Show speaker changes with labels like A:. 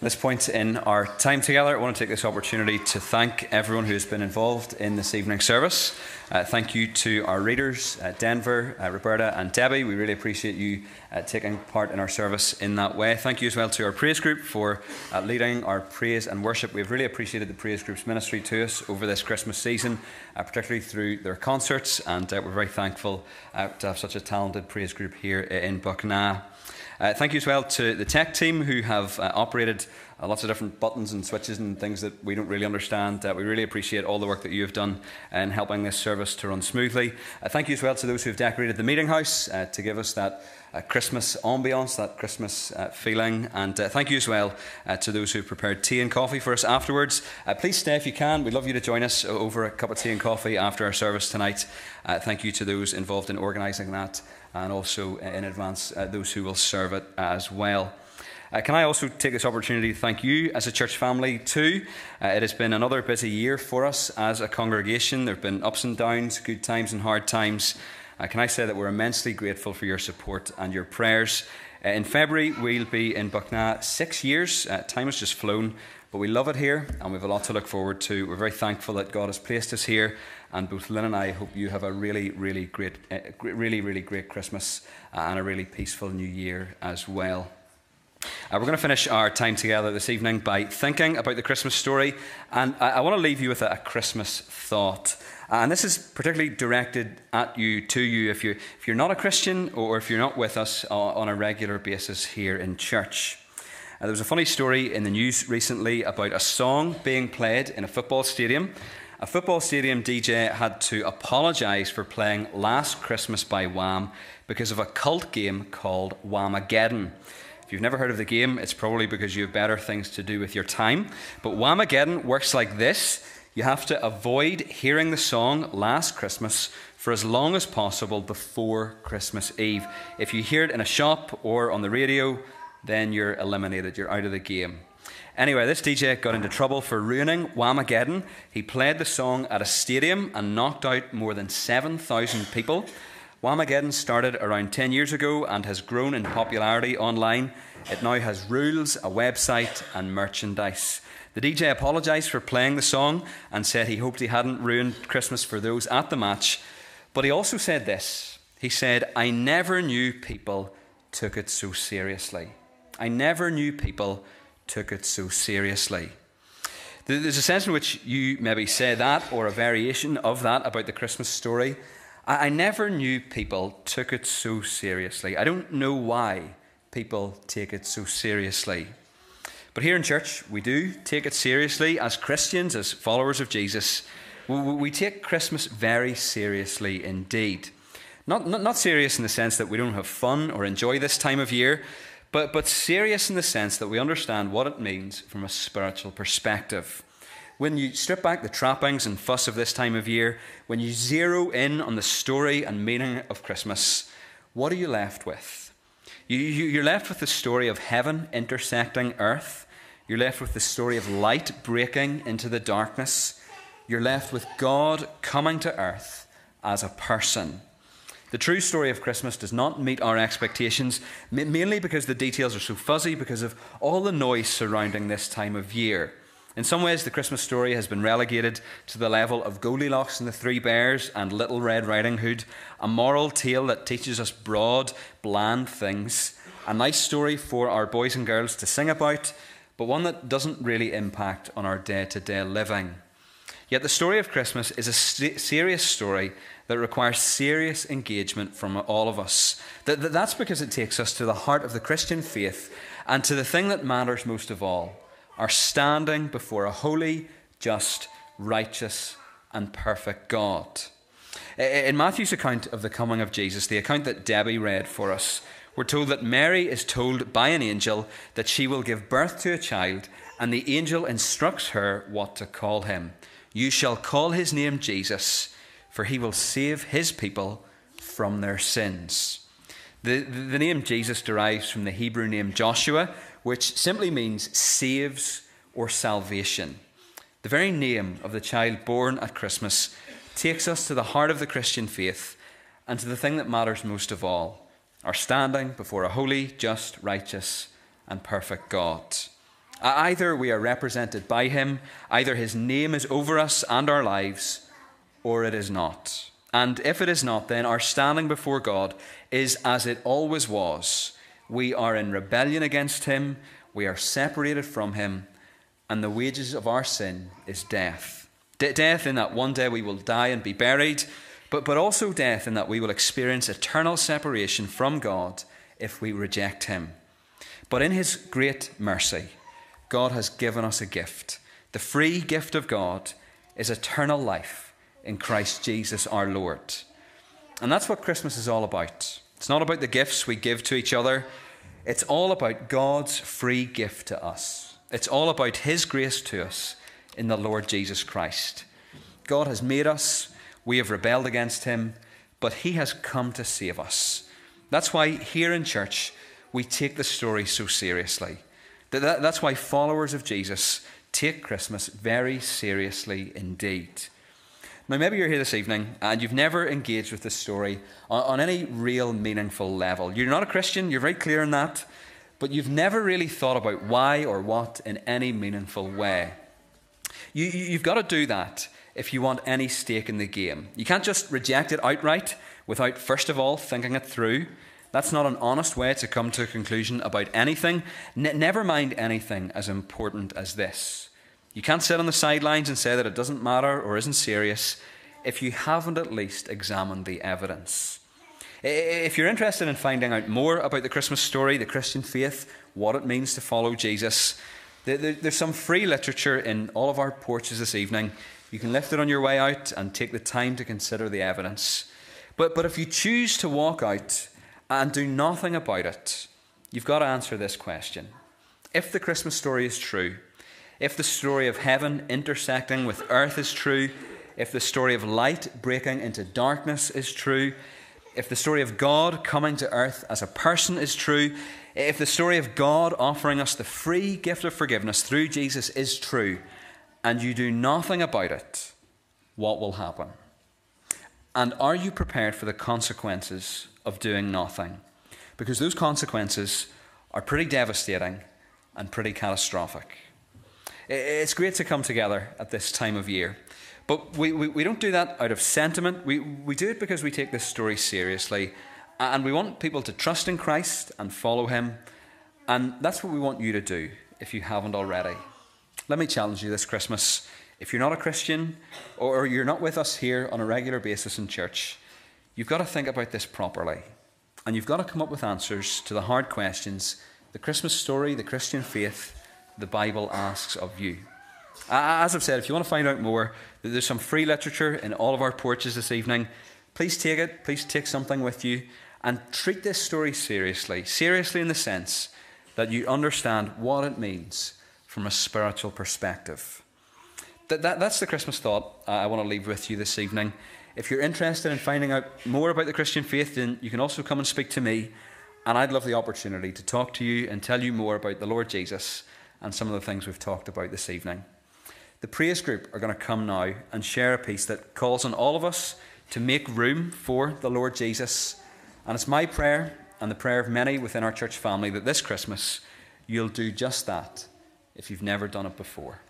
A: this point in our time together, I want to take this opportunity to thank everyone who has been involved in this evening's service. Uh, thank you to our readers, uh, Denver, uh, Roberta, and Debbie. We really appreciate you uh, taking part in our service in that way. Thank you as well to our praise group for uh, leading our praise and worship. We've really appreciated the praise group's ministry to us over this Christmas season, uh, particularly through their concerts, and we're very thankful to have such a talented praise group here in Buckna. Uh, thank you as well to the tech team who have uh, operated uh, lots of different buttons and switches and things that we don't really understand. Uh, we really appreciate all the work that you have done in helping this service to run smoothly. Uh, thank you as well to those who have decorated the meeting house uh, to give us that uh, Christmas ambiance, that Christmas uh, feeling. And thank you as well to those who have prepared tea and coffee for us afterwards. Please stay if you can. We'd love you to join us over a cup of tea and coffee after our service tonight. Thank you to those involved in organising that and also in advance those who will serve it as well. Uh, can I also take this opportunity to thank you as a church family too? Uh, it has been another busy year for us as a congregation. There have been ups and downs, good times and hard times. Uh, can I say that we're immensely grateful for your support and your prayers? Uh, in February, we'll be in Buckna six years. Uh, time has just flown, but we love it here and we have a lot to look forward to. We're very thankful that God has placed us here and both Lynn and I hope you have a really, really great, uh, really, really great Christmas and a really peaceful new year as well. Uh, we're going to finish our time together this evening by thinking about the Christmas story, and I, I want to leave you with a, a Christmas thought. Uh, and this is particularly directed at you, to you, if you're, if you're not a Christian or if you're not with us on, on a regular basis here in church. Uh, there was a funny story in the news recently about a song being played in a football stadium a football stadium DJ had to apologise for playing Last Christmas by Wham because of a cult game called Whamageddon. If you've never heard of the game, it's probably because you have better things to do with your time. But Whamageddon works like this you have to avoid hearing the song Last Christmas for as long as possible before Christmas Eve. If you hear it in a shop or on the radio, then you're eliminated, you're out of the game. Anyway, this DJ got into trouble for ruining Whamageddon. He played the song at a stadium and knocked out more than 7,000 people. Whamageddon started around 10 years ago and has grown in popularity online. It now has rules, a website, and merchandise. The DJ apologised for playing the song and said he hoped he hadn't ruined Christmas for those at the match. But he also said this He said, I never knew people took it so seriously. I never knew people took it so seriously. There's a sense in which you maybe say that or a variation of that about the Christmas story. I never knew people took it so seriously. I don't know why people take it so seriously. But here in church, we do take it seriously as Christians, as followers of Jesus. We take Christmas very seriously indeed. Not, not, not serious in the sense that we don't have fun or enjoy this time of year, but, but serious in the sense that we understand what it means from a spiritual perspective. When you strip back the trappings and fuss of this time of year, when you zero in on the story and meaning of Christmas, what are you left with? You, you, you're left with the story of heaven intersecting earth. You're left with the story of light breaking into the darkness. You're left with God coming to earth as a person. The true story of Christmas does not meet our expectations, mainly because the details are so fuzzy because of all the noise surrounding this time of year. In some ways, the Christmas story has been relegated to the level of Goldilocks and the Three Bears and Little Red Riding Hood, a moral tale that teaches us broad, bland things, a nice story for our boys and girls to sing about, but one that doesn't really impact on our day to day living. Yet the story of Christmas is a serious story that requires serious engagement from all of us. That, that's because it takes us to the heart of the Christian faith and to the thing that matters most of all our standing before a holy, just, righteous, and perfect God. In Matthew's account of the coming of Jesus, the account that Debbie read for us, we're told that Mary is told by an angel that she will give birth to a child, and the angel instructs her what to call him. You shall call his name Jesus for he will save his people from their sins. The, the name Jesus derives from the Hebrew name Joshua, which simply means saves or salvation. The very name of the child born at Christmas takes us to the heart of the Christian faith and to the thing that matters most of all our standing before a holy, just, righteous, and perfect God. Either we are represented by him, either his name is over us and our lives, or it is not. And if it is not, then our standing before God is as it always was. We are in rebellion against him, we are separated from him, and the wages of our sin is death. De- death in that one day we will die and be buried, but, but also death in that we will experience eternal separation from God if we reject him. But in his great mercy, God has given us a gift. The free gift of God is eternal life in Christ Jesus our Lord. And that's what Christmas is all about. It's not about the gifts we give to each other, it's all about God's free gift to us. It's all about His grace to us in the Lord Jesus Christ. God has made us, we have rebelled against Him, but He has come to save us. That's why here in church we take the story so seriously. That's why followers of Jesus take Christmas very seriously indeed. Now, maybe you're here this evening and you've never engaged with this story on, on, any real meaningful level. You're not a Christian, you're very clear on that, but you've never really thought about why or what in any meaningful way. You, you've got to do that if you want any stake in the game. You can't just reject it outright without, first of all, thinking it through. That's not an honest way to come to a conclusion about anything, never mind anything as important as this. You can't sit on the sidelines and say that it doesn't matter or isn't serious if you haven't at least examined the evidence. If you're interested in finding out more about the Christmas story, the Christian faith, what it means to follow Jesus, there's some free literature in all of our porches this evening. You can lift it on your way out and take the time to consider the evidence. But, but if you choose to walk out and do nothing about it, you've got to answer this question. If the Christmas story is true, if the story of heaven intersecting with earth is true, if the story of light breaking into darkness is true, if the story of God coming to earth as a person is true, if the story of God offering us the free gift of forgiveness through Jesus is true, and you do nothing about it, what will happen? And are you prepared for the consequences of doing nothing. Because those consequences are pretty devastating and pretty catastrophic. It's great to come together at this time of year. But we, we, we don't do that out of sentiment. We, we do it because we take this story seriously. And we want people to trust in Christ and follow him. And that's what we want you to do if you haven't already. Let me challenge you this Christmas. If you're not a Christian or you're not with us here on a regular basis in church, You've got to think about this properly. And you've got to come up with answers to the hard questions the Christmas story, the Christian faith, the Bible asks of you. As I've said, if you want to find out more, there's some free literature in all of our porches this evening. Please take it, please take something with you, and treat this story seriously. Seriously, in the sense that you understand what it means from a spiritual perspective. That, that, that's the Christmas thought uh, I want to leave with you this evening. If you're interested in finding out more about the Christian faith, then you can also come and speak to me. And I'd love the opportunity to talk to you and tell you more about the Lord Jesus and some of the things we've talked about this evening. The praise group are going to come now and share a piece that calls on all of us to make room for the Lord Jesus. And it's my prayer and the prayer of many within our church family that this Christmas you'll do just that if you've never done it before.